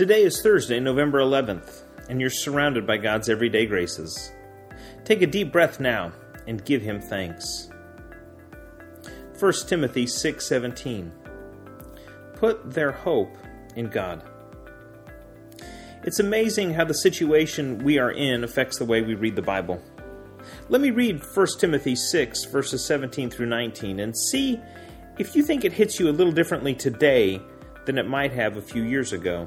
Today is Thursday, November 11th, and you're surrounded by God's everyday graces. Take a deep breath now and give him thanks. 1 Timothy 6:17 Put their hope in God. It's amazing how the situation we are in affects the way we read the Bible. Let me read 1 Timothy 6 verses 17 through 19 and see if you think it hits you a little differently today than it might have a few years ago.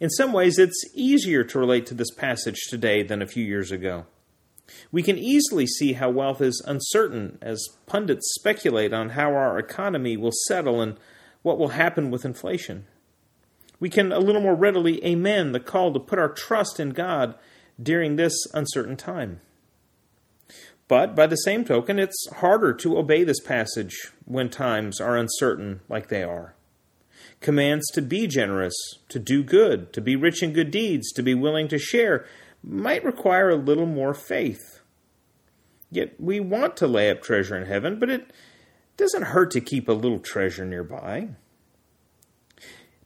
In some ways, it's easier to relate to this passage today than a few years ago. We can easily see how wealth is uncertain as pundits speculate on how our economy will settle and what will happen with inflation. We can a little more readily amen the call to put our trust in God during this uncertain time. But by the same token, it's harder to obey this passage when times are uncertain like they are commands to be generous, to do good, to be rich in good deeds, to be willing to share, might require a little more faith. Yet we want to lay up treasure in heaven, but it doesn't hurt to keep a little treasure nearby.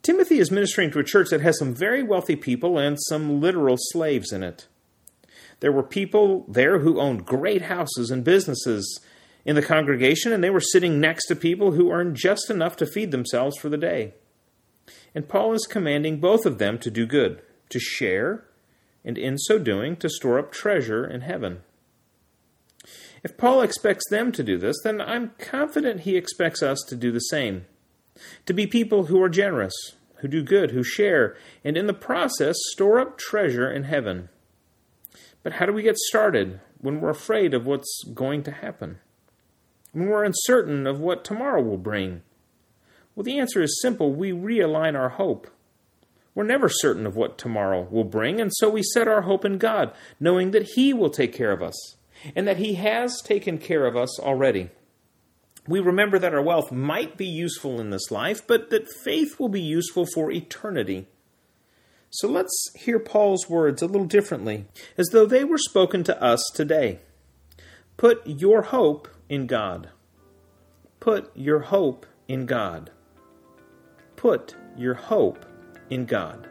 Timothy is ministering to a church that has some very wealthy people and some literal slaves in it. There were people there who owned great houses and businesses in the congregation, and they were sitting next to people who earned just enough to feed themselves for the day. And Paul is commanding both of them to do good, to share, and in so doing, to store up treasure in heaven. If Paul expects them to do this, then I'm confident he expects us to do the same. To be people who are generous, who do good, who share, and in the process store up treasure in heaven. But how do we get started when we're afraid of what's going to happen? When we're uncertain of what tomorrow will bring? Well, the answer is simple we realign our hope. We're never certain of what tomorrow will bring, and so we set our hope in God, knowing that He will take care of us, and that He has taken care of us already. We remember that our wealth might be useful in this life, but that faith will be useful for eternity. So let's hear Paul's words a little differently, as though they were spoken to us today. Put your hope in God. Put your hope in God put your hope in God.